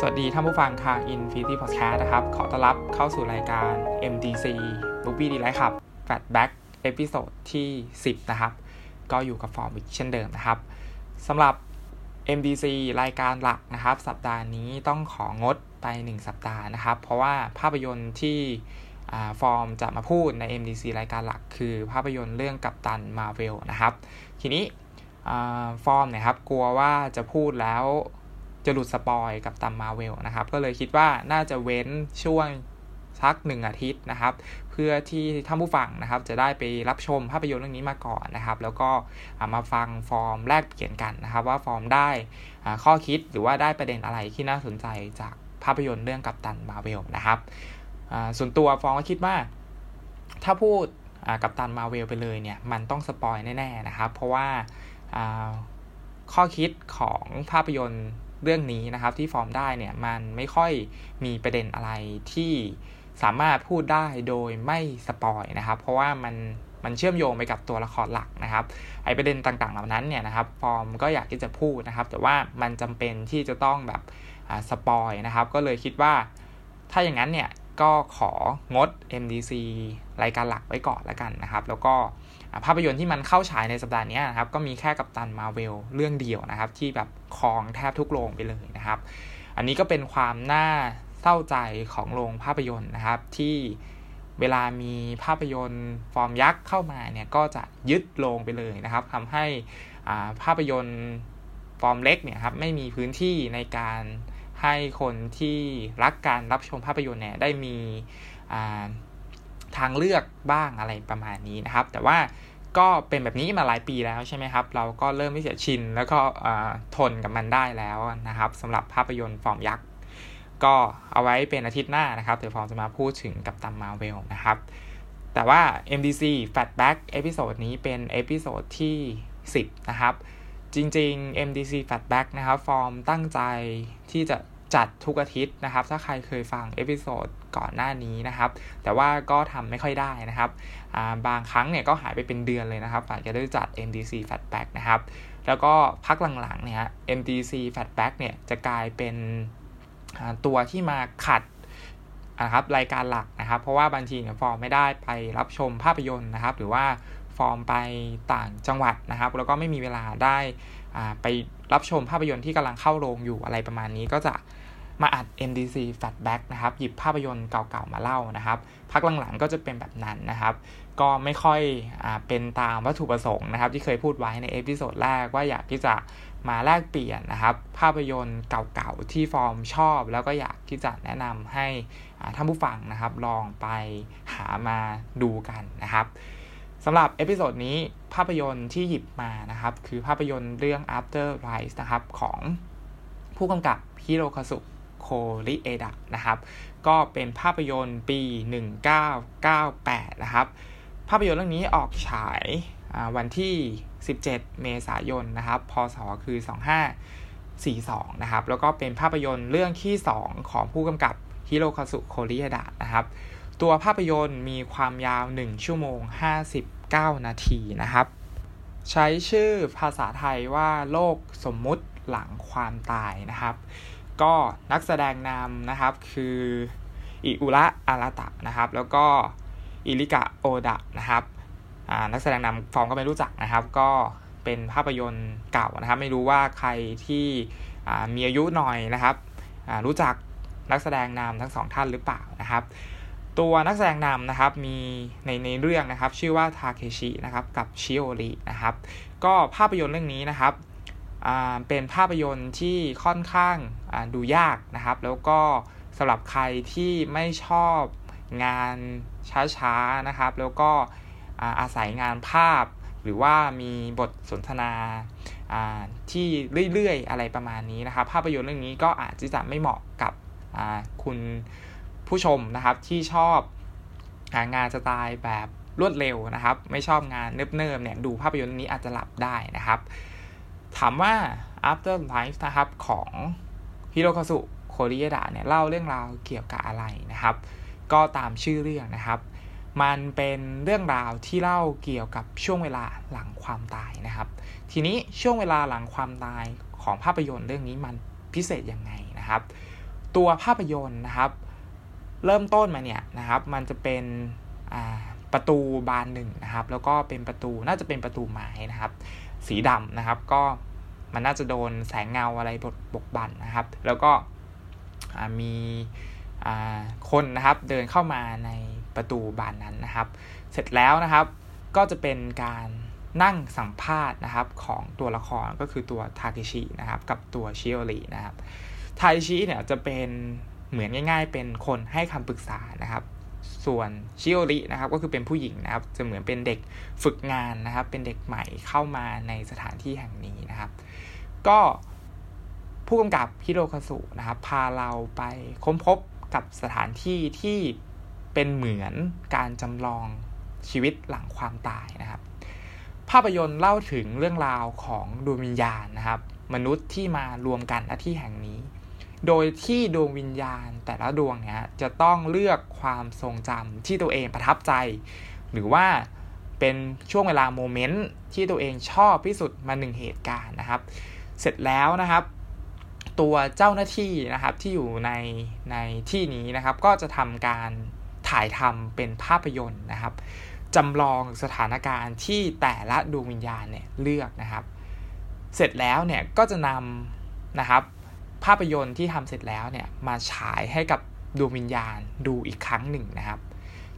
สวัสดีท่านผู้ฟังทาง Infinity Podcast นะครับ ขอต้อนรับเข้าสู่รายการ MDC Movie Delight Club Flashback episode ที่ 10 นะครับ ก็อยู่กับฟอร์มอีกเช่นเดิมนะครับสำหรับ MDC รายการหลักนะครับ สัปดาห์นี้ต้องของดไป 1 สัปดาห์นะครับ เพราะว่าภาพยนตร์ที่ฟอร์มจะมาพูดใน MDC รายการหลัก คือภาพยนตร์เรื่อง Captain Marvel นะครับ ทีนี้ฟอร์มนะครับกลัวว่าจะพูดแล้ว จะหลุด spoil Captain Marvel นะครับ ก็เลยคิดว่าน่าจะเว้นช่วงสักหนึ่งอาทิตย์นะครับ เพื่อที่ท่านผู้ฟังนะครับ จะได้ไปรับชมภาพยนตร์เรื่องนี้มาก่อนนะครับ แล้วก็มาฟังฟอร์มแลกเปลี่ยนกันนะครับ ว่าฟอร์มได้ข้อคิดหรือว่าได้ประเด็นอะไรที่น่าสนใจจากภาพยนตร์เรื่อง Captain Marvel นะครับส่วนตัวฟอร์มก็คิดว่า ถ้าพูดCaptain Marvel ไปเลยเนี่ยมันต้อง spoil แน่ๆนะครับ เพราะว่าข้อคิดของภาพยนตร์ เรื่องนี้นะครับที่ฟอร์มได้เนี่ยมันไม่ค่อยมีประเด็นอะไรที่สามารถพูดได้โดยไม่ spoil นะครับ เพราะว่ามันมันเชื่อมโยงไปกับตัวละครหลักนะครับ ไอประเด็นต่างๆเหล่านั้นเนี่ยนะครับ ฟอร์มก็อยากที่จะพูดนะครับ แต่ว่ามันจำเป็นที่จะต้องแบบ spoil นะครับ ก็เลยคิดว่า ถ้าอย่างนั้นเนี่ยก็ของด MDC รายการหลักไว้ก่อนแล้วกันนะครับ แล้วก็ ภาพยนตร์ที่มันเข้าฉายในสัปดาห์นี้นะครับก็มีแค่กัปตันมาเวลเรื่องเดียวนะครับที่แบบครองแทบทุกโรงไปเลยนะครับ อันนี้ก็เป็นความน่าเศร้าใจของโรงภาพยนตร์นะครับที่เวลามีภาพยนตร์ฟอร์มยักษ์เข้ามาเนี่ยก็จะยึดโรงไปเลยนะครับทำให้ภาพยนตร์ฟอร์มเล็กเนี่ยครับไม่มีพื้นที่ในการให้คนที่รักการรับชมภาพยนตร์เนี่ยได้มีทางเลือกบ้างอะไรประมาณนี้นะครับ แต่ว่า ก็เป็นแบบนี้มาหลายปีแล้วใช่ไหมครับ เราก็เริ่มที่จะชิน แล้วก็ทนกับมันได้แล้วนะครับสำหรับภาพยนตร์ฟอร์มยักษ์ก็เอาไว้เป็นอาทิตย์หน้านะครับเดี๋ยวฟอร์มจะมาพูดถึง Captain Marvel นะครับ แต่ว่า MDC Flashback episode นี้เป็น episode ที่ 10 นะครับ จริง ๆ MDC Fatback นะครับฟอร์มตั้งใจที่จะ จัดทุกอาทิตย์นะครับ ถ้าใครเคยฟัง episode ก่อนหน้านี้นะครับ แต่ว่าก็ทำไม่ค่อยได้นะครับบางครั้งเนี่ยก็หายไปเป็นเดือนเลยนะครับฝ่ายจะได้จัด MDC Fatback นะครับ แล้วก็พักหลังๆเนี่ย MDC Fatback เนี่ยจะกลายเป็นตัวที่มาขัดนะครับรายการหลักนะครับ เพราะว่าบางทีเนี่ยฟอร์มไม่ได้ไปรับชมภาพยนตร์นะครับ หรือว่าฟอร์มไปต่างจังหวัดนะครับ แล้วก็ไม่มีเวลาได้ไปรับชมภาพยนตร์ที่กำลังเข้าโรงอยู่อะไรประมาณนี้ก็จะ มาอัด MDC Flashback นะครับ หยิบภาพยนตร์เก่าๆมาเล่านะครับ พักหลังๆก็จะเป็นแบบนั้นนะครับ ก็ไม่ค่อยอเป็นตามวัตถุประสงค์นะครับ ที่เคยพูดไว้ใน episode แรกว่าอยากที่จะมาแลกเปลี่ยนนะครับ ภาพยนตร์เก่าๆที่ฟอร์มชอบ แล้วก็อยากที่จะแนะนำให้ท่านผู้ฟังนะครับ ลองไปหามาดูกันนะครับสำหรับ episode นี้ภาพยนตร์ที่หยิบมานะครับ คือภาพยนตร์เรื่อง After Life นะครับ ของผู้กำกับฮิโรคาซุ โคเรเอดะนะครับ ก็เป็นภาพยนตร์ปี 1998 นะครับ ภาพยนตร์เรื่องนี้ออกฉายวันที่ 17 เมษายนนะครับ พศคือ 2542 นะครับ แล้วก็เป็นภาพยนตร์เรื่องที่ 2 ของผู้กำกับฮิโรคาสุโคริเอดะนะครับ ตัวภาพยนตร์มีความยาว 1 ชั่วโมง 59 นาทีนะครับ ใช้ชื่อภาษาไทยว่าโลกสมมุติหลังความตายนะครับ ก็นักแสดงนำนะครับคืออิอุระอาราตะนะครับ แล้วก็อิริกะโอดะนะครับนักแสดงนำฟอร์มก็ไม่รู้จักนะครับ ก็เป็นภาพยนตร์เก่านะครับ ไม่รู้ว่าใครที่มีอายุหน่อยนะครับรู้จักนักแสดงนำทั้งสองท่านหรือเปล่านะครับ ตัวนักแสดงนำนะครับมีในในเรื่องนะครับ ชื่อว่าทาเคชินะครับกับชิโอรินะครับ ก็ภาพยนตร์เรื่องนี้นะครับ เป็นภาพยนตร์ที่ค่อนข้างดูยากนะครับ แล้วก็สำหรับใครที่ไม่ชอบงานช้าๆนะครับ แล้วก็อาศัยงานภาพ หรือว่ามีบทสนทนาที่เรื่อยๆ อะไรประมาณนี้นะครับ ภาพยนตร์เรื่องนี้ก็อาจจะไม่เหมาะกับคุณผู้ชมนะครับที่ชอบงานสไตล์แบบรวดเร็วนะครับ ไม่ชอบงานเนิบๆเนี่ยดูภาพยนตร์นี้อาจจะหลับได้นะครับ ถามว่า after life นะครับของฮิโรคาสุโคริยดะเนี่ยเล่าเรื่องราวเกี่ยวกับอะไรนะครับ ก็ตามชื่อเรื่องนะครับ มันเป็นเรื่องราวที่เล่าเกี่ยวกับช่วงเวลาหลังความตายนะครับ ทีนี้ช่วงเวลาหลังความตายของภาพยนตร์เรื่องนี้มันพิเศษยังไงนะครับ ตัวภาพยนตร์นะครับ เริ่มต้นมาเนี่ยนะครับ มันจะเป็นประตูบานหนึ่งนะครับ แล้วก็เป็นประตูน่าจะเป็นประตูไม้นะครับ สีดำนะครับ ก็ มันน่าจะโดนแสงเงาอะไรบดบกบั่นนะครับ แล้วก็มีคนนะครับเดินเข้ามาในประตูบานนั้นนะครับ เสร็จแล้วนะครับก็จะเป็นการนั่งสัมภาษณ์นะครับของตัวละครก็คือตัวทาเคชินะครับกับตัวชิโอรินะครับทาเคชิเนี่ยจะเป็นเหมือนง่าย ๆ เป็นคนให้คำปรึกษานะครับ ส่วนชิโอรินะครับก็คือเป็นผู้หญิงนะครับจะเหมือนเป็นเด็กฝึกงานนะครับ เป็นเด็กใหม่เข้ามาในสถานที่แห่งนี้นะครับ ก็ผู้กำกับฮิโรคาสุนะครับ พาเราไปค้นพบกับสถานที่ที่เป็นเหมือนการจำลองชีวิตหลังความตายนะครับ ภาพยนตร์เล่าถึงเรื่องราวของดวงวิญญาณนะครับ มนุษย์ที่มารวมกันณที่แห่งนี้ โดยที่ดวงวิญญาณแต่ละดวงเนี่ยจะต้องเลือกความทรงจำที่ตัวเองประทับใจ หรือว่าเป็นช่วงเวลาโมเมนต์ที่ตัวเองชอบที่สุดมาหนึ่งเหตุการณ์นะครับ เสร็จแล้วนะครับ ตัวเจ้าหน้าที่นะครับที่อยู่ในในที่นี้นะครับ ก็จะทำการถ่ายทำเป็นภาพยนตร์นะครับจำลองสถานการณ์ที่แต่ละดวงวิญญาณเนี่ยเลือกนะครับ เสร็จแล้วเนี่ยก็จะนำนะครับ ภาพยนตร์ที่ทำเสร็จแล้วเนี่ยมาฉายให้กับดวงวิญญาณดูอีกครั้งหนึ่งนะครับ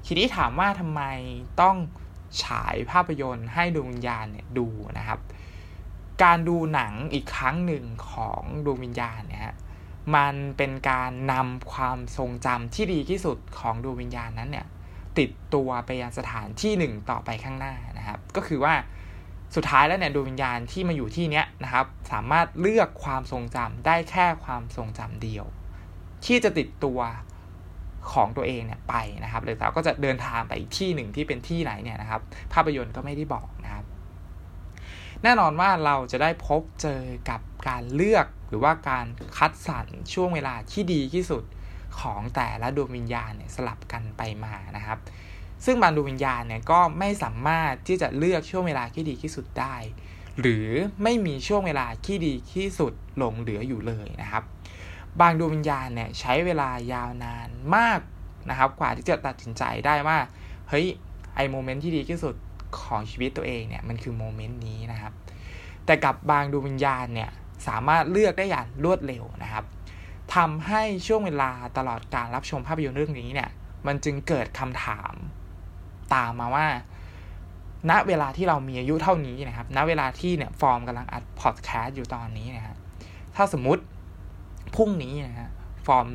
ทีนี้ถามว่าทำไมต้องฉายภาพยนตร์ให้ดวงวิญญาณเนี่ยดูนะครับ การดูหนังอีกครั้งหนึ่งของดวงวิญญาณเนี่ยมันเป็นการนำความทรงจำที่ดีที่สุดของดวงวิญญาณนั้นเนี่ยติดตัวไปยังสถานที่หนึ่งต่อไปข้างหน้านะครับ ก็คือว่าสุดท้ายแล้วเนี่ยดวงวิญญาณที่มาอยู่ที่เนี้ยนะครับ สามารถเลือกความทรงจำได้แค่ความทรงจำเดียว ที่จะติดตัวของตัวเองเนี่ยไปนะครับหรือเราก็จะเดินทางไปอีกที่หนึ่งที่เป็นที่ไหนเนี่ยนะครับ ภาพยนตร์ก็ไม่ได้บอกนะครับ แน่นอนว่าเราจะได้พบเจอกับการเลือกหรือว่าการคัดสรรช่วงเวลาที่ดีที่สุดของแต่ละดวงวิญญาณเนี่ยสลับกันไปมานะครับ ซึ่งบางดวงวิญญาณเนี่ยก็ไม่สามารถที่จะเลือกช่วงเวลาที่ดีที่สุดได้ หรือไม่มีช่วงเวลาที่ดีที่สุดหลงเหลืออยู่เลยนะครับ บางดวงวิญญาณเนี่ยใช้เวลายาวนานมากนะครับ กว่าที่จะตัดสินใจได้ว่าเฮ้ยไอ moment ที่ดีที่สุด ของชีวิตตัวเองเนี่ยมันคือ moment นี้นะครับ แต่กับบางดวงวิญญาณเนี่ยสามารถเลือกได้อย่างรวดเร็วนะครับทำให้ช่วงเวลาตลอดการรับชมภาพยนตร์เรื่องนี้เนี่ยมันจึงเกิดคำถามตามมาว่า ณเวลาที่เรามีอายุเท่านี้นะครับ ณเวลาที่เนี่ยฟอร์มกำลังอัดพอดแคสต์อยู่ตอนนี้นะฮะถ้าสมมติพรุ่งนี้นะฮะฟอร์ม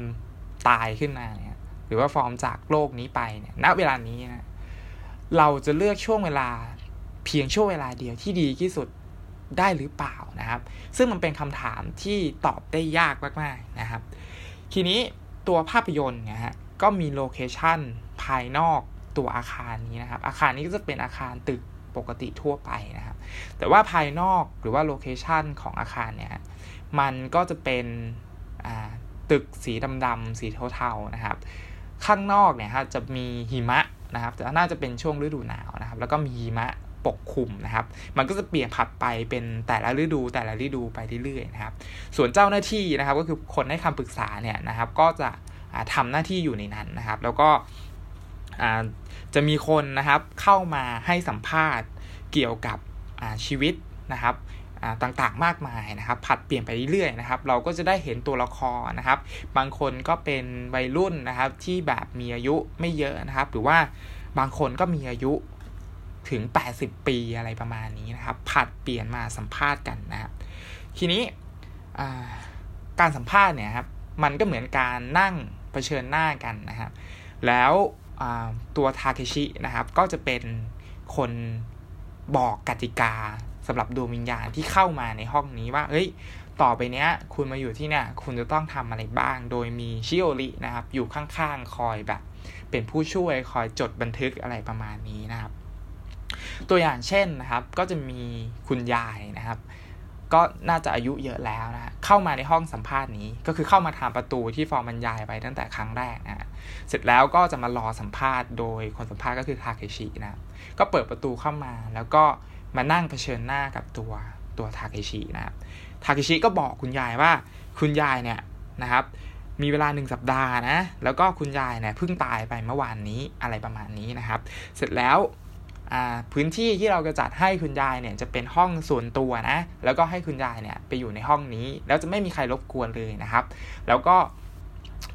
ตายขึ้นมาเนี่ยหรือว่าฟอร์มจากโลกนี้ไปเนี่ยณเวลานี้นะ เราจะเลือกช่วงเวลาเพียงช่วงเวลาเดียวที่ดีที่สุดได้หรือเปล่านะครับ ซึ่งมันเป็นคำถามที่ตอบได้ยากมากๆนะครับ ทีนี้ตัวภาพยนตร์นี่ยฮะก็มีโลเคชันภายนอกตัวอาคารนี้นะครับ อาคารนี้ก็จะเป็นอาคารตึกปกติทั่วไปนะครับ แต่ว่าภายนอกหรือว่าโลเคชันของอาคารเนี่ยมันก็จะเป็นตึกสีดำๆสีเทาๆนะครับ ข้างนอกเนี่ยฮะจะมีหิมะ นะครับ แต่น่าจะเป็นช่วงฤดูหนาวนะครับ แล้วก็มีหิมะปกคลุมนะครับ มันก็จะเปลี่ยนผัดไปเป็นแต่ละฤดูแต่ละฤดูไปเรื่อยๆนะครับ ส่วนเจ้าหน้าที่นะครับ ก็คือคนให้คำปรึกษาเนี่ยนะครับ ก็จะทำหน้าที่อยู่ในนั้นนะครับ แล้วก็จะมีคนนะครับเข้ามาให้สัมภาษณ์เกี่ยวกับชีวิตนะครับ ต่างๆมากมายนะครับ ผัดเปลี่ยนไปเรื่อยๆนะครับ เราก็จะได้เห็นตัวละครนะครับ บางคนก็เป็นวัยรุ่นนะครับที่แบบมีอายุไม่เยอะนะครับ หรือว่าบางคนก็มีอายุถึง 80 ปีอะไรประมาณนี้นะครับ ผัดเปลี่ยนมาสัมภาษณ์กันนะครับ ทีนี้การสัมภาษณ์เนี่ยครับ มันก็เหมือนการนั่งเผชิญหน้ากันนะครับ แล้วตัวทาเคชินะครับ ก็จะเป็นคนบอกกติกา สำหรับดวงวิญญาณที่เข้ามาในห้องนี้ว่าเฮ้ย ต่อไปเนี้ย คุณมาอยู่ที่เนี่ย คุณจะต้องทำอะไรบ้าง โดยมีชิโอรินะครับ อยู่ข้างๆ คอยแบบ เป็นผู้ช่วยคอยจดบันทึกอะไรประมาณนี้นะครับ ตัวอย่างเช่นนะครับ ก็จะมีคุณยายนะครับ ก็น่าจะอายุเยอะแล้วนะ เข้ามาในห้องสัมภาษณ์นี้ ก็คือเข้ามาทางประตูที่ฟอร์มบรรยายไปตั้งแต่ครั้งแรกนะ เสร็จแล้วก็จะมารอสัมภาษณ์ โดยคนสัมภาษณ์ก็คือทาเคชินะ ก็เปิดประตูเข้ามาแล้วก็ มานั่งเผชิญหน้ากับตัวตัวทาเคชินะครับทาเคชิก็บอกคุณยายว่าคุณยายเนี่ยนะครับมีเวลาหนึ่งสัปดาห์นะ แล้วก็คุณยายเนี่ยเพิ่งตายไปเมื่อวานนี้อะไรประมาณนี้นะครับ เสร็จแล้วพื้นที่ที่เราจะจัดให้คุณยายเนี่ยจะเป็นห้องส่วนตัวนะ แล้วก็ให้คุณยายเนี่ยไปอยู่ในห้องนี้ แล้วจะไม่มีใครรบกวนเลยนะครับ แล้วก็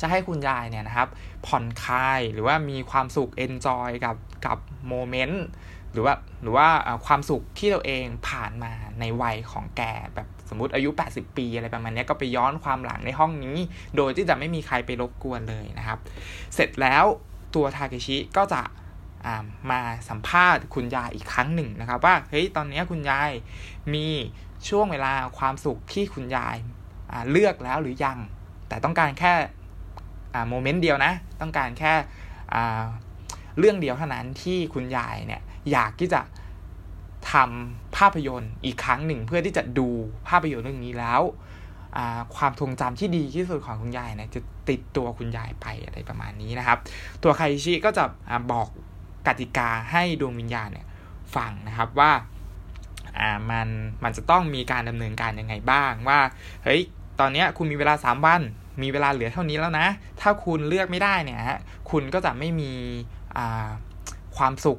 จะให้คุณยายเนี่ยนะครับ ผ่อนคลายหรือว่ามีความสุข enjoy กับกับ moment หรือว่าหรือว่าความสุขที่ตัวเองผ่านมาในวัยของแกแบบสมมติอายุ 80 ปีอะไรประมาณนี้ก็ไปย้อนความหลังในห้องนี้ โดยที่จะไม่มีใครไปรบกวนเลยนะครับ เสร็จแล้วตัวทาเคชิก็จะมาสัมภาษณ์คุณยายอีกครั้งหนึ่งนะครับ ว่าเฮ้ยตอนนี้คุณยายมีช่วงเวลาความสุขที่คุณยายเลือกแล้วหรือยัง แต่ต้องการแค่โมเมนต์เดียวนะ ต้องการแค่เรื่องเดียวเท่านั้นที่คุณยายเนี่ย อยากที่จะทำภาพยนตร์อีกครั้งหนึ่ง เพื่อที่จะดูภาพยนตร์เรื่องนี้แล้วความทรงจำที่ดีที่สุดของคุณยายนี่ยจะติดตัวคุณยายไปอะไรประมาณนี้นะครับ ตัวไคชิก็จะอบอกกติกาให้ดวงวิญญาณเนี่ยฟังนะครับว่ามันมันจะต้องมีการดำเนินการยังไงบ้างว่าเฮ้ยตอนนี้คุณมีเวลา 3 วัน มีเวลาเหลือเท่านี้แล้วนะ ถ้าคุณเลือกไม่ได้เนี่ยฮะคุณก็จะไม่มีความสุข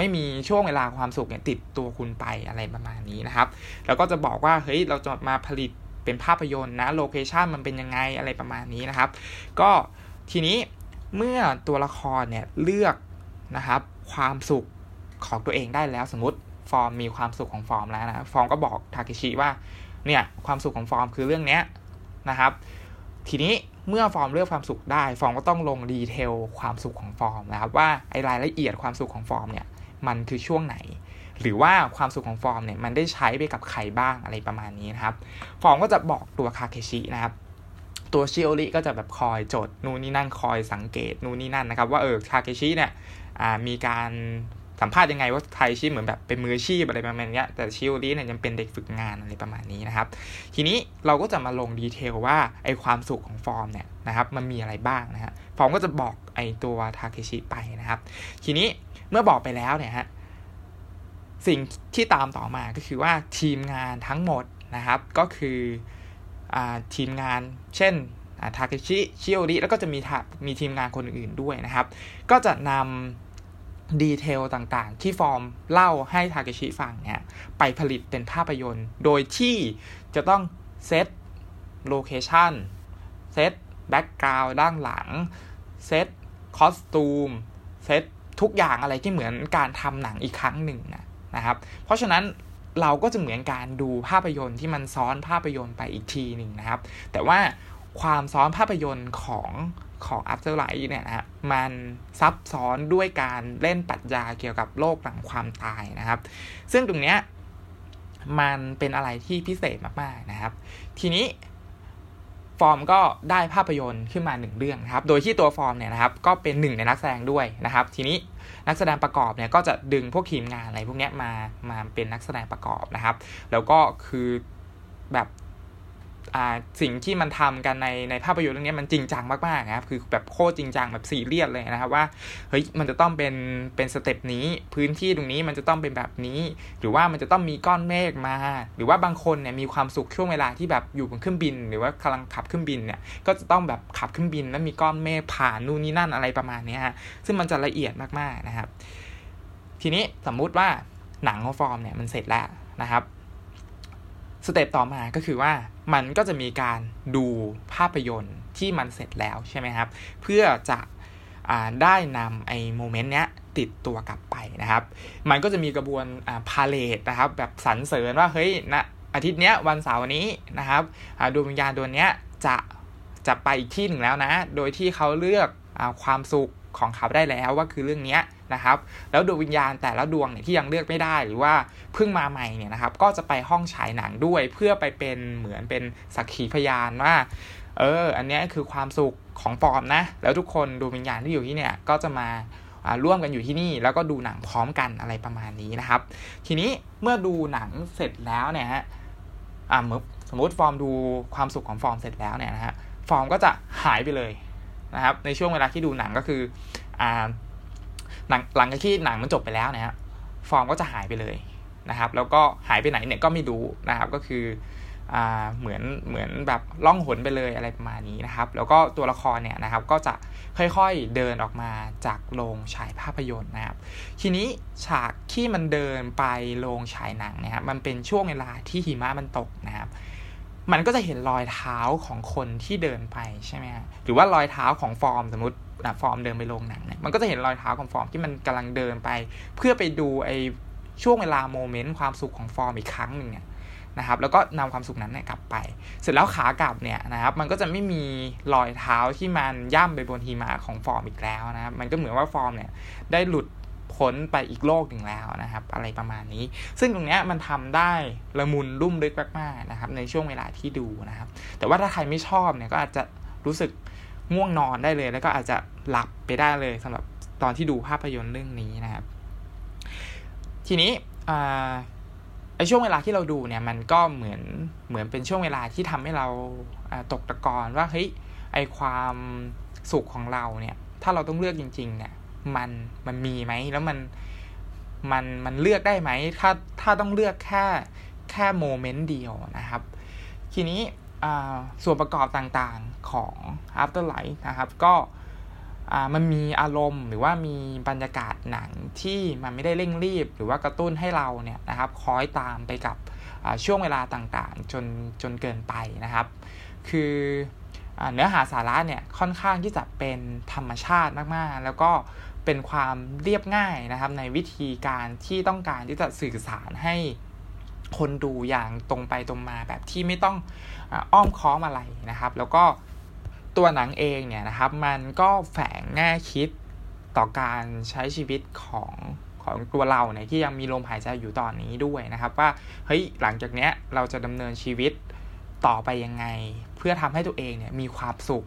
ไม่มีช่วงเวลาความสุขเนี่ยติดตัวคุณไปอะไรประมาณนี้นะครับ แล้วก็จะบอกว่าเฮ้ยเราจะมาผลิตเป็นภาพยนตร์นะโลเคชันมันเป็นยังไงอะไรประมาณนี้นะครับ ก็ทีนี้เมื่อตัวละครเนี่ยเลือกนะครับความสุขของตัวเองได้แล้วสมมติฟอร์มมีความสุขของฟอร์มแล้วนะฟอร์มก็บอกทาเคชิว่าเนี่ยความสุขของฟอร์มคือเรื่องเนี้ยนะครับ ทีนี้เมื่อฟอร์มเลือกความสุขได้ ฟอร์มก็ต้องลง detail ความสุขของฟอร์มนะครับว่าไอรายละเอียดความสุขของฟอร์มเนี่ย มันคือช่วงไหน หรือว่าความสุขของฟอร์มเนี่ยมันได้ใช้ไปกับใครบ้างอะไรประมาณนี้นะครับ ฟอร์มก็จะบอกตัวทาเคชินะครับตัวชิโอริก็จะแบบคอยจดนู่นนี่นั่นคอยสังเกตนู่นนี่นั่นนะครับ ว่าเออทาเคชิเนี่ยมีการสัมภาษณ์ยังไงว่าทาเคชิเหมือนแบบเป็นมืออาชีพอะไรประมาณนี้แต่ชิโอริเนี่ยยังเป็นเด็กฝึกงานอะไรประมาณนี้นะครับ ทีนี้เราก็จะมาลง detail ว่าไอความสุขของฟอร์มเนี่ยนะครับมันมีอะไรบ้างนะฮะฟอร์มก็จะบอกไอตัวทาเคชิไปนะครับ ทีนี้ เมื่อบอกไปแล้วเนี่ยฮะสิ่งที่ตามต่อมาก็คือว่าทีมงานทั้งหมดนะครับ ก็คืออทีมงานเช่นทาเคชิชิโอริแล้วก็จะมีมีทีมงานคนอื่นด้วยนะครับ ก็จะนำ detail ต่างๆ ที่ฟอร์มเล่าให้ทาเคชิฟังเนี่ยไปผลิตเป็นภาพยนตร์ โดยที่จะต้อง set location set background ด้านหลัง เซตคอสตูม เซต ทุกอย่างอะไรที่เหมือนการทำหนังอีกครั้งหนึ่งนะนะครับ เพราะฉะนั้นเราก็จะเหมือนการดูภาพยนตร์ที่มันซ้อนภาพยนตร์ไปอีกทีหนึ่งนะครับ แต่ว่าความซ้อนภาพยนตร์ของของ Afterlife เนี่ยนะฮะมันซับซ้อนด้วยการเล่นปรัชญาเกี่ยวกับโลกหลังความตายนะครับ ซึ่งตรงเนี้ยมันเป็นอะไรที่พิเศษมากๆนะครับ ทีนี้ ฟอร์มก็ได้ภาพยนตร์ขึ้นมาหนึ่งเรื่องนะครับ โดยที่ตัวฟอร์มเนี่ยนะครับก็เป็นหนึ่งในนักแสดงด้วยนะครับ ทีนี้นักแสดงประกอบเนี่ยก็จะดึงพวกทีมงานอะไรพวกนี้มามาเป็นนักแสดงประกอบนะครับ แล้วก็คือแบบ สิ่งที่มันทำกันในในภาพยนตร์เรื่องนี้มันจริงจังมากๆนะครับคือแบบโคตรจริงจังแบบซีเรียสเลยนะครับว่าเฮ้ยมันจะต้องเป็นเป็น step นี้ พื้นที่ตรงนี้มันจะต้องเป็นแบบนี้ หรือว่ามันจะต้องมีก้อนเมฆมา หรือว่าบางคนเนี่ยมีความสุขช่วงเวลาที่แบบอยู่บนเครื่องบิน หรือว่ากำลังขับเครื่องบินเนี่ยก็จะต้องแบบขับเครื่องบินแล้วมีก้อนเมฆผ่านนู่นนี่นั่นอะไรประมาณนี้ฮะซึ่งมันจะละเอียดมากๆนะครับ ทีนี้สมมุติว่าหนังของฟอร์มเนี่ยมันเสร็จแล้วนะครับสเต็ปต่อมาก็คือว่า มันก็จะมีการดูภาพยนตร์ที่มันเสร็จแล้วใช่ไหมครับ เพื่อจะได้นำไอ้โมเมนต์เนี้ยติดตัวกลับไปนะครับ มันก็จะมีกระบวนพาเลตนะครับ แบบสรรเสริญว่าเฮ้ยนะอาทิตย์เนี้ยวันเสาร์นี้นะครับดวงวิญญาณดวงเนี้ยจะจะไปอีกที่หนึ่งแล้วนะ โดยที่เขาเลือกอความสุขของเขาได้แล้วว่าคือเรื่องเนี้ย นะครับ แล้วดวงวิญญาณแต่ละดวงเนี่ยที่ยังเลือกไม่ได้หรือว่าเพิ่งมาใหม่เนี่ยนะครับ ก็จะไปห้องฉายหนังด้วยเพื่อไปเป็นเหมือนเป็นสักขีพยานว่า เออ อันนี้คือความสุขของฟอร์มนะ แล้วทุกคนดวงวิญญาณที่อยู่ที่เนี่ยก็จะมาร่วมกันอยู่ที่นี่แล้วก็ดูหนังพร้อมกันอะไรประมาณนี้นะครับ ทีนี้เมื่อดูหนังเสร็จแล้วเนี่ยฮะอ่าสมมติฟอร์มดูความสุขของฟอร์มเสร็จแล้วเนี่ยนะฮะฟอร์มก็จะหายไปเลยนะครับในช่วงเวลาที่ดูหนังก็คืออ่า หลังหลังจากที่หนังมันจบไปแล้วนะฮะฟอร์มก็จะหายไปเลยนะครับ แล้วก็หายไปไหนเนี่ยก็ไม่รู้นะครับ ก็คืออ่าเหมือนเหมือนแบบล่องหนไปเลยอะไรประมาณนี้นะครับ แล้วก็ตัวละครเนี่ยนะครับ ก็จะค่อยๆเดินออกมาจากโรงฉายภาพยนตร์นะครับ ทีนี้ฉากที่มันเดินไปโรงฉายหนังนะครับ มันเป็นช่วงเวลาที่หิมะมันตกนะครับมันก็จะเห็นรอยเท้าของคนที่เดินไปใช่ไหมฮะหรือว่ารอยเท้าของฟอร์มสมมติ ฟอร์มเดินไปโรงหนังเนี่ยมันก็จะเห็นรอยเท้าของฟอร์มที่มันกำลังเดินไป เพื่อไปดูไอ้ช่วงเวลา moment ความสุขของฟอร์มอีกครั้งหนึ่งเนี่ยนะครับแล้วก็นำความสุขนั้นเนี่ยกลับไป เสร็จแล้วขากลับเนี่ยนะครับมันก็จะไม่มีรอยเท้าที่มันย่ำไปบนหิมะของฟอร์มอีกแล้วนะครับมันก็เหมือนว่าฟอร์มเนี่ยได้หลุดพ้นไปอีกโลกหนึ่งแล้วนะครับ อะไรประมาณนี้ ซึ่งตรงนี้มันทำได้ละมุนรุ่มลึกมากๆนะครับในช่วงเวลาที่ดูนะครับ แต่ว่าถ้าใครไม่ชอบเนี่ยก็อาจจะรู้สึก ง่วงนอนได้เลย แล้วก็อาจจะหลับไปได้เลยสำหรับตอนที่ดูภาพยนตร์เรื่องนี้นะครับ ทีนี้ไอช่วงเวลาที่เราดูเนี่ยมันก็เหมือนเหมือนเป็นช่วงเวลาที่ทำให้เราตกตะกอนว่าเฮ้ยไอความสุขของเราเนี่ย ถ้าเราต้องเลือกจริง ๆ เนี่ยมันมันมีไหมแล้วมันมันมันเลือกได้ไหมถ้าถ้าต้องเลือกแค่แค่โมเมนต์เดียวนะครับ ทีนี้ ส่วนประกอบต่างๆของ Afterlife นะครับ ก็มันมีอารมณ์หรือว่ามีบรรยากาศหนังที่มันไม่ได้เร่งรีบ หรือว่ากระตุ้นให้เราเนี่ยนะครับคอยตามไปกับช่วงเวลาต่างๆ จนจนเกินไปนะครับ คือเนื้อหาสาระเนี่ยค่อนข้างที่จะเป็นธรรมชาติมากๆ แล้วก็เป็นความเรียบง่ายนะครับในวิธีการที่ต้องการที่จะสื่อสารให้ คนดูอย่างตรงไปตรงมาแบบที่ไม่ต้องอ้อมค้อมอะไรนะครับ แล้วก็ตัวหนังเองเนี่ยนะครับมันก็แฝงแง่คิดต่อการใช้ชีวิตของของตัวเราเนี่ยที่ยังมีลมหายใจอยู่ตอนนี้ด้วยนะครับว่าเฮ้ยหลังจากเนี้ยเราจะดำเนินชีวิตต่อไปยังไง เพื่อทำให้ตัวเองเนี่ยมีความสุข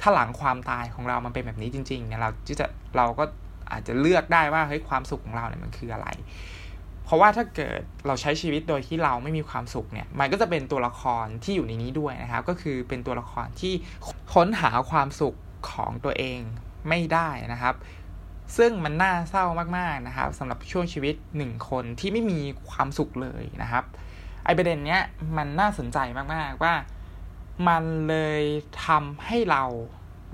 ถ้าหลังความตายของเรามันเป็นแบบนี้จริงๆเนี่ยเราจะเราก็อาจจะเลือกได้ว่าเฮ้ยความสุขของเราเนี่ยมันคืออะไร เพราะว่าถ้าเกิดเราใช้ชีวิตโดยที่เราไม่มีความสุขเนี่ย มันก็จะเป็นตัวละครที่อยู่ในนี้ด้วยนะครับ ก็คือเป็นตัวละครที่ค้นหาความสุขของตัวเองไม่ได้นะครับ ซึ่งมันน่าเศร้ามากๆนะครับสำหรับช่วงชีวิตหนึ่งคนที่ไม่มีความสุขเลยนะครับไอประเด็นเนี้ยมันน่าสนใจมากๆว่ามันเลยทำให้เรา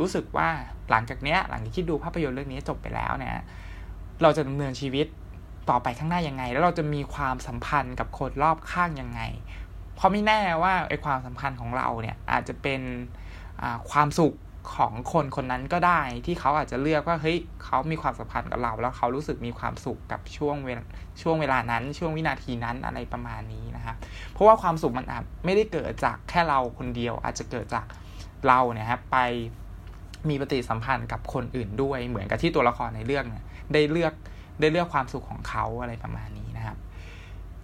รู้สึกว่าหลังจากเนี้ยหลังจากที่ดูภาพยนตร์เรื่องนี้จบไปแล้วเนี่ยเราจะดำเนินชีวิต ต่อไปข้างหน้ายังไง แล้วเราจะมีความสัมพันธ์กับคนรอบข้างยังไง เพราะไม่แน่ว่าไอ้ความสัมพันธ์ของเราเนี่ยอาจจะเป็นความสุขของคนคนนั้นก็ได้ที่เขาอาจจะเลือกว่าเฮ้ยเขามีความสัมพันธ์กับเรา แล้วเขารู้สึกมีความสุขกับช่วงเวลาช่วงเวลานั้น ช่วงวินาทีนั้นอะไรประมาณนี้นะครับเพราะว่าความสุขมันอาจไม่ได้เกิดจากแค่เราคนเดียว อาจจะเกิดจากเราเนี่ยครับไปมีปฏิสัมพันธ์กับคนอื่นด้วยเหมือนกับที่ตัวละครในเรื่องเนี่ยได้เลือก ได้เลือกความสุขของเขาอะไรประมาณนี้นะครับ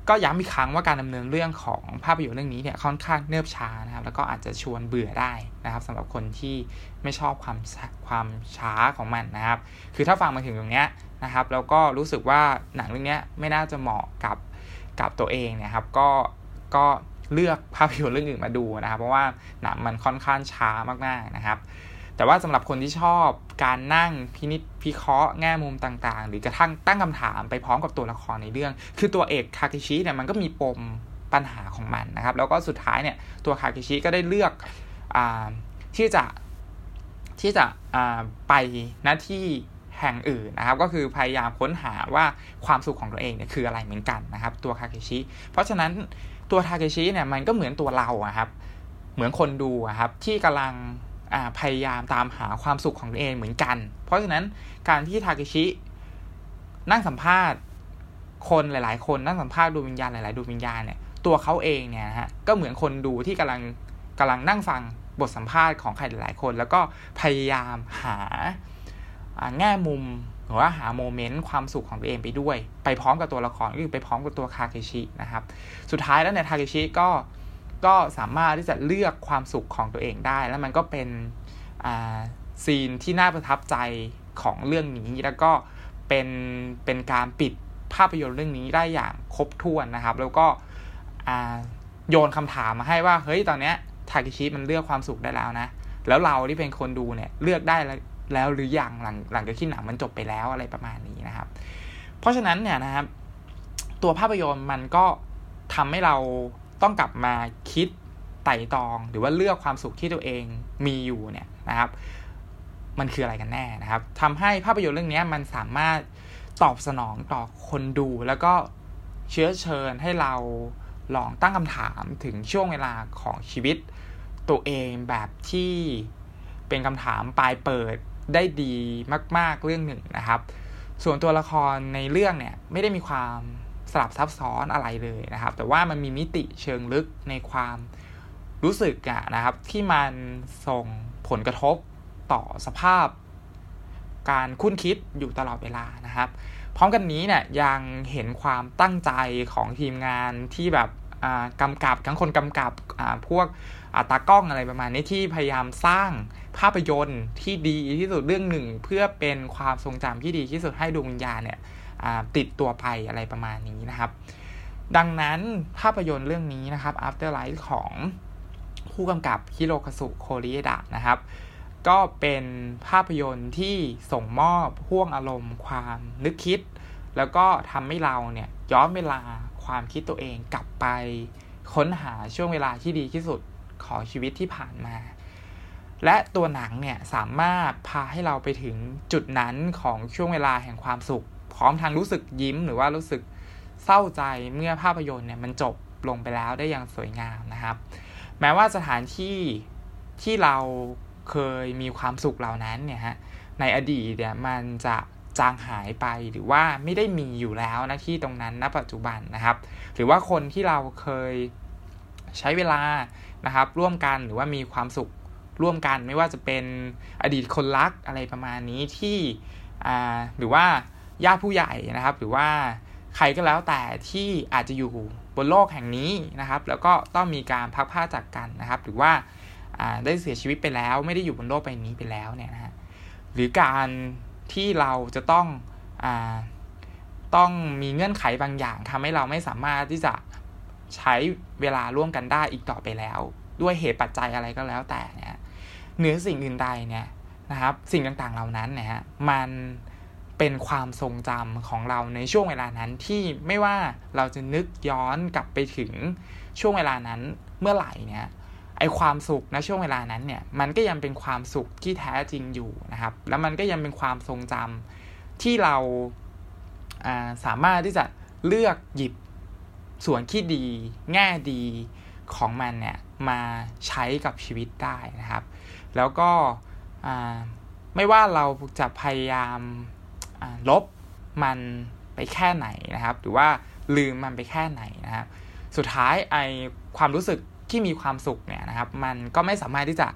ก็ย้ำอีกครั้งว่าการดำเนินเรื่องของภาพยนตร์เรื่องนี้เนี่ยค่อนข้างเนิบช้านะครับ แล้วก็อาจจะชวนเบื่อได้นะครับสำหรับคนที่ไม่ชอบความความช้าของมันนะครับ คือถ้าฟังมาถึงตรงเนี้ยนะครับ แล้วก็รู้สึกว่าหนังเรื่องนี้ไม่น่าจะเหมาะกับกับตัวเองเนี่ยครับ ก็ก็เลือกภาพยนตร์เรื่องอื่นมาดูนะครับ เพราะว่าหนังมันค่อนข้างช้ามากๆนะครับ แต่ว่าสำหรับคนที่ชอบการนั่งพินิจพิเคราะห์แง่มุมต่างๆ หรือกระทั่งตั้งคำถามไปพร้อมกับตัวละครในเรื่อง คือตัวเอกคาคิชิเนี่ยมันก็มีปมปัญหาของมันนะครับ แล้วก็สุดท้ายเนี่ยตัวคาคิชิก็ได้เลือกอที่จะที่จะไปหน้าที่แห่งอื่นนะครับ ก็คือพยายามค้นหาว่าความสุขของตัวเองเนี่ยคืออะไรเหมือนกันนะครับ ตัวคาคิชิเพราะฉะนั้นตัวทาเคชิเนี่ยมันก็เหมือนตัวเราอะครับ เหมือนคนดูอะครับที่กำลัง พยายามตามหาความสุขของตัวเองเหมือนกัน เพราะฉะนั้นการที่ทาเกชิ นั่งสัมภาษณ์ คนหลาย ๆ คนนั่งสัมภาษณ์ดูวิญญาณหลาย ๆ ดูวิญญาณเนี่ย ตัวเขาเองเนี่ยฮะ ก็เหมือนคนดูที่กำลังกำลังนั่งฟังบทสัมภาษณ์ของใครหลาย ๆ คน แล้วก็พยายามหาแง่มุมหรือว่าหาโมเมนต์ความสุขของตัวเองไปด้วย ไปพร้อมกับตัวละครก็คือไปพร้อมกับตัวคาเกชินะครับ สุดท้ายแล้วเนี่ยทาเกชิก็ ก็สามารถที่จะเลือกความสุขของตัวเองได้ แล้วมันก็เป็นซีนที่น่าประทับใจของเรื่องนี้ แล้วก็เป็นเป็นการปิดภาพยนตร์เรื่องนี้ได้อย่างครบถ้วนนะครับ แล้วก็โยนคำถามมาให้ว่าเฮ้ยตอนเนี้ยทากิชิมันเลือกความสุขได้แล้วนะ แล้วเราที่เป็นคนดูเนี่ยเลือกได้แล้วหรือยังหลังหลังจากที่หนังมันจบไปแล้วอะไรประมาณนี้นะครับ เพราะฉะนั้นเนี่ยนะครับ ตัวภาพยนตร์มันก็ทำให้เรา ต้องกลับมาคิดไต่ตอง หรือว่าเลือกความสุขที่ตัวเองมีอยู่เนี่ยนะครับ มันคืออะไรกันแน่นะครับทำให้ภาพยนตร์เรื่องนี้มันสามารถตอบสนองต่อคนดูแล้วก็เชื้อเชิญให้เราลองตั้งคำถามถึงช่วงเวลาของชีวิต ตัวเองแบบที่เป็นคำถามปลายเปิดได้ดีมาก ๆเรื่องหนึ่งนะครับ ส่วนตัวละครในเรื่องเนี่ยไม่ได้มีความ ลับซับซ้อนอะไรเลยนะครับ แต่ว่ามันมีมิติเชิงลึกในความรู้สึกอะนะครับ ที่มันส่งผลกระทบต่อสภาพ การคุ้นคิดอยู่ตลอดเวลานะครับ พร้อมกันนี้เนี่ยยังเห็นความตั้งใจของทีมงานที่แบบกำกับทั้งคนกำกับพวกตากล้องอะไรประมาณนี้ที่พยายามสร้างภาพยนตร์ที่ดีที่สุดเรื่องหนึ่ง เพื่อเป็นความทรงจำที่ดีที่สุดให้ดวงวิญญาณเนี่ย ติดตัวไปอะไรประมาณนี้นะครับ ดังนั้นภาพยนตร์เรื่องนี้นะครับ Afterlife ของผู้กำกับฮิโรคาสุโคริเอดะนะครับก็เป็นภาพยนตร์ที่ส่งมอบพ่วงอารมณ์ ความนึกคิด แล้วก็ทำให้เราเนี่ยย้อนเวลาความคิดตัวเองกลับไปค้นหาช่วงเวลาที่ดีที่สุดของชีวิตที่ผ่านมา และตัวหนังเนี่ยสามารถพาให้เราไปถึงจุดนั้นของช่วงเวลาแห่งความสุข พร้อมทางรู้สึกยิ้มหรือว่ารู้สึกเศร้าใจเมื่อภาพยนตร์เนี่ยมันจบลงไปแล้วได้อย่างสวยงามนะครับ แม้ว่าสถานที่ที่เราเคยมีความสุขเหล่านั้นเนี่ยฮะในอดีตเนี่ยมันจะจางหายไปหรือว่าไม่ได้มีอยู่แล้วนะที่ตรงนั้นณปัจจุบันนะครับ หรือว่าคนที่เราเคยใช้เวลานะครับ ร่วมกันหรือว่ามีความสุขร่วมกัน ไม่ว่าจะเป็นอดีตคนรักอะไรประมาณนี้ที่อ่าหรือว่า ญาติผู้ใหญ่นะครับ หรือว่าใครก็แล้วแต่ที่อาจจะอยู่บนโลกแห่งนี้นะครับ แล้วก็ต้องมีการพักผ้าจากกันนะครับ หรือว่าได้เสียชีวิตไปแล้วไม่ได้อยู่บนโลกใบนี้ไปแล้วเนี่ยนะฮะหรือการที่เราจะต้องอต้องมีเงื่อนไขบางอย่างทำให้เราไม่สามารถที่จะใช้เวลาร่วมกันได้อีกต่อไปแล้ว ด้วยเหตุปัจจัยอะไรก็แล้วแต่เนี่ยเหนือสิ่งอื่นใดเนี่ยนะครับ สิ่งต่างๆเหล่านั้นเนี่ยมัน เป็นความทรงจำของเราในช่วงเวลานั้นที่ไม่ว่าเราจะนึกย้อนกลับไปถึงช่วงเวลานั้นเมื่อไหร่เนี่ยไอความสุขณช่วงเวลานั้นเนี่ยมันก็ยังเป็นความสุขที่แท้จริงอยู่นะครับ แล้วมันก็ยังเป็นความทรงจำที่เราสามารถที่จะเลือกหยิบส่วนที่ดี แง่ดีของมันเนี่ยมาใช้กับชีวิตได้นะครับ แล้วก็ไม่ว่าเราจะพยายาม ลบมันไปแค่ไหนนะครับ หรือว่าลืมมันไปแค่ไหนนะครับ สุดท้ายไอความรู้สึกที่มีความสุขเนี่ยนะครับ มันก็ไม่สามารถที่จะ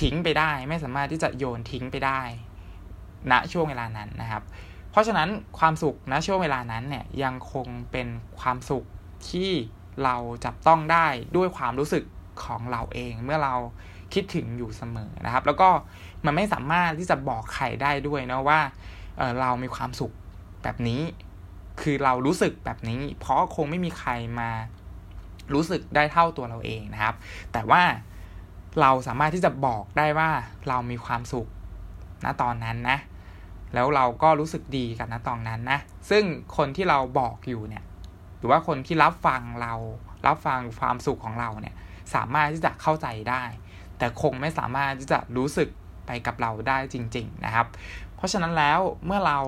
ทิ้งไปได้ ไม่สามารถที่จะโยนทิ้งไปได้ณช่วงเวลานั้นนะครับ เพราะฉะนั้นความสุขณช่วงเวลานั้นเนี่ยยังคงเป็นความสุขที่เราจับต้องได้ด้วยความรู้สึกของเราเองเมื่อเราคิดถึงอยู่เสมอนะครับ แล้วก็มันไม่สามารถที่จะบอกใครได้ด้วยนะว่า เเรามีความสุขแบบนี้ คือเรารู้สึกแบบนี้ เพราะคงไม่มีใครมารู้สึกได้เท่าตัวเราเองนะครับ แต่ว่าเราสามารถที่จะบอกได้ว่าเรามีความสุขณตอนนั้นนะ แล้วเราก็รู้สึกดีกับณตอนนั้นนะ ซึ่งคนที่เราบอกอยู่เนี่ย หรือว่าคนที่รับฟังเรา รับฟังความสุขของเราเนี่ย สามารถที่จะเข้าใจได้ แต่คงไม่สามารถที่จะรู้สึกไปกับเราได้จริง ๆ นะครับ ราะฉะนั้นแล้วเมื่อเรา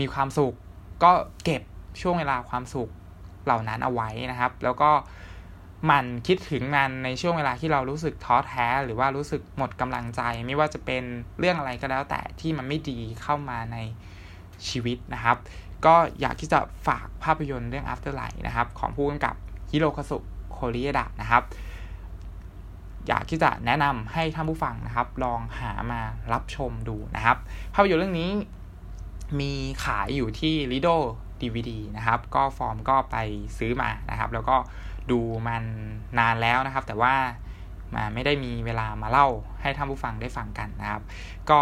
มีความสุข ก็เก็บช่วงเวลาความสุขเหล่านั้นเอาไว้นะครับ แล้วก็มันคิดถึงมันในช่วงเวลาที่เรารู้สึกท้อแท้ หรือว่ารู้สึกหมดกำลังใจ ไม่ว่าจะเป็นเรื่องอะไรก็แล้วแต่ที่มันไม่ดีเข้ามาในชีวิตนะครับ ก็อยากที่จะฝากภาพยนตร์เรื่อง Afterlife นะครับ ของผู้กำกับฮิโรคาสุโคริเอดะนะครับ อยากที่จะแนะนำให้ท่านผู้ฟังนะครับ ลองหามารับชมดูนะครับภาพยนตร์เรื่องนี้มีขายอยู่ที่ Lido DVD นะครับ ก็ฟอร์มก็ไปซื้อมานะครับ แล้วก็ดูมันนานแล้วนะครับ แต่ว่ามาไม่ได้มีเวลามาเล่าให้ท่านผู้ฟังได้ฟังกันนะครับ ก็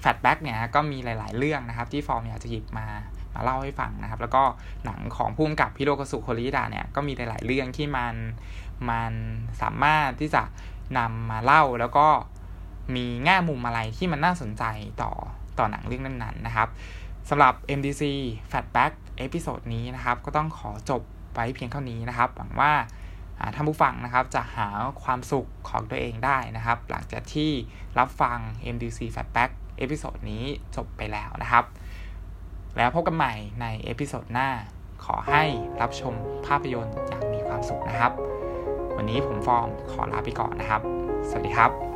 Flashback เนี่ยก็มีหลาย ๆ เรื่องนะครับ ที่ฟอร์มอยากจะหยิบมามาเล่าให้ฟังนะครับ แล้วก็หนังของผู้กำกับฮิโรคาสุโคริดะเนี่ยก็มีหลาย ๆ เรื่องที่มัน มันสามารถที่จะนำมาเล่าแล้วก็มีแง่มุมอะไรที่มันน่าสนใจต่อต่อหนังเรื่องนั้นๆนะครับสำหรับ MDC Flashback episode นี้นะครับ ก็ต้องขอจบไว้เพียงเท่านี้นะครับ หวังว่าท่านผู้ฟังนะครับจะหาความสุขของตัวเองได้นะครับ หลังจากที่รับฟัง MDC Fatback เอพิโซดนี้จบไปแล้วนะครับ แล้วพบกันใหม่ใน episode หน้า ขอให้รับชมภาพยนตร์อย่างมีความสุขนะครับ วันนี้ผมฟอร์มขอลาไปก่อนนะครับ สวัสดีครับ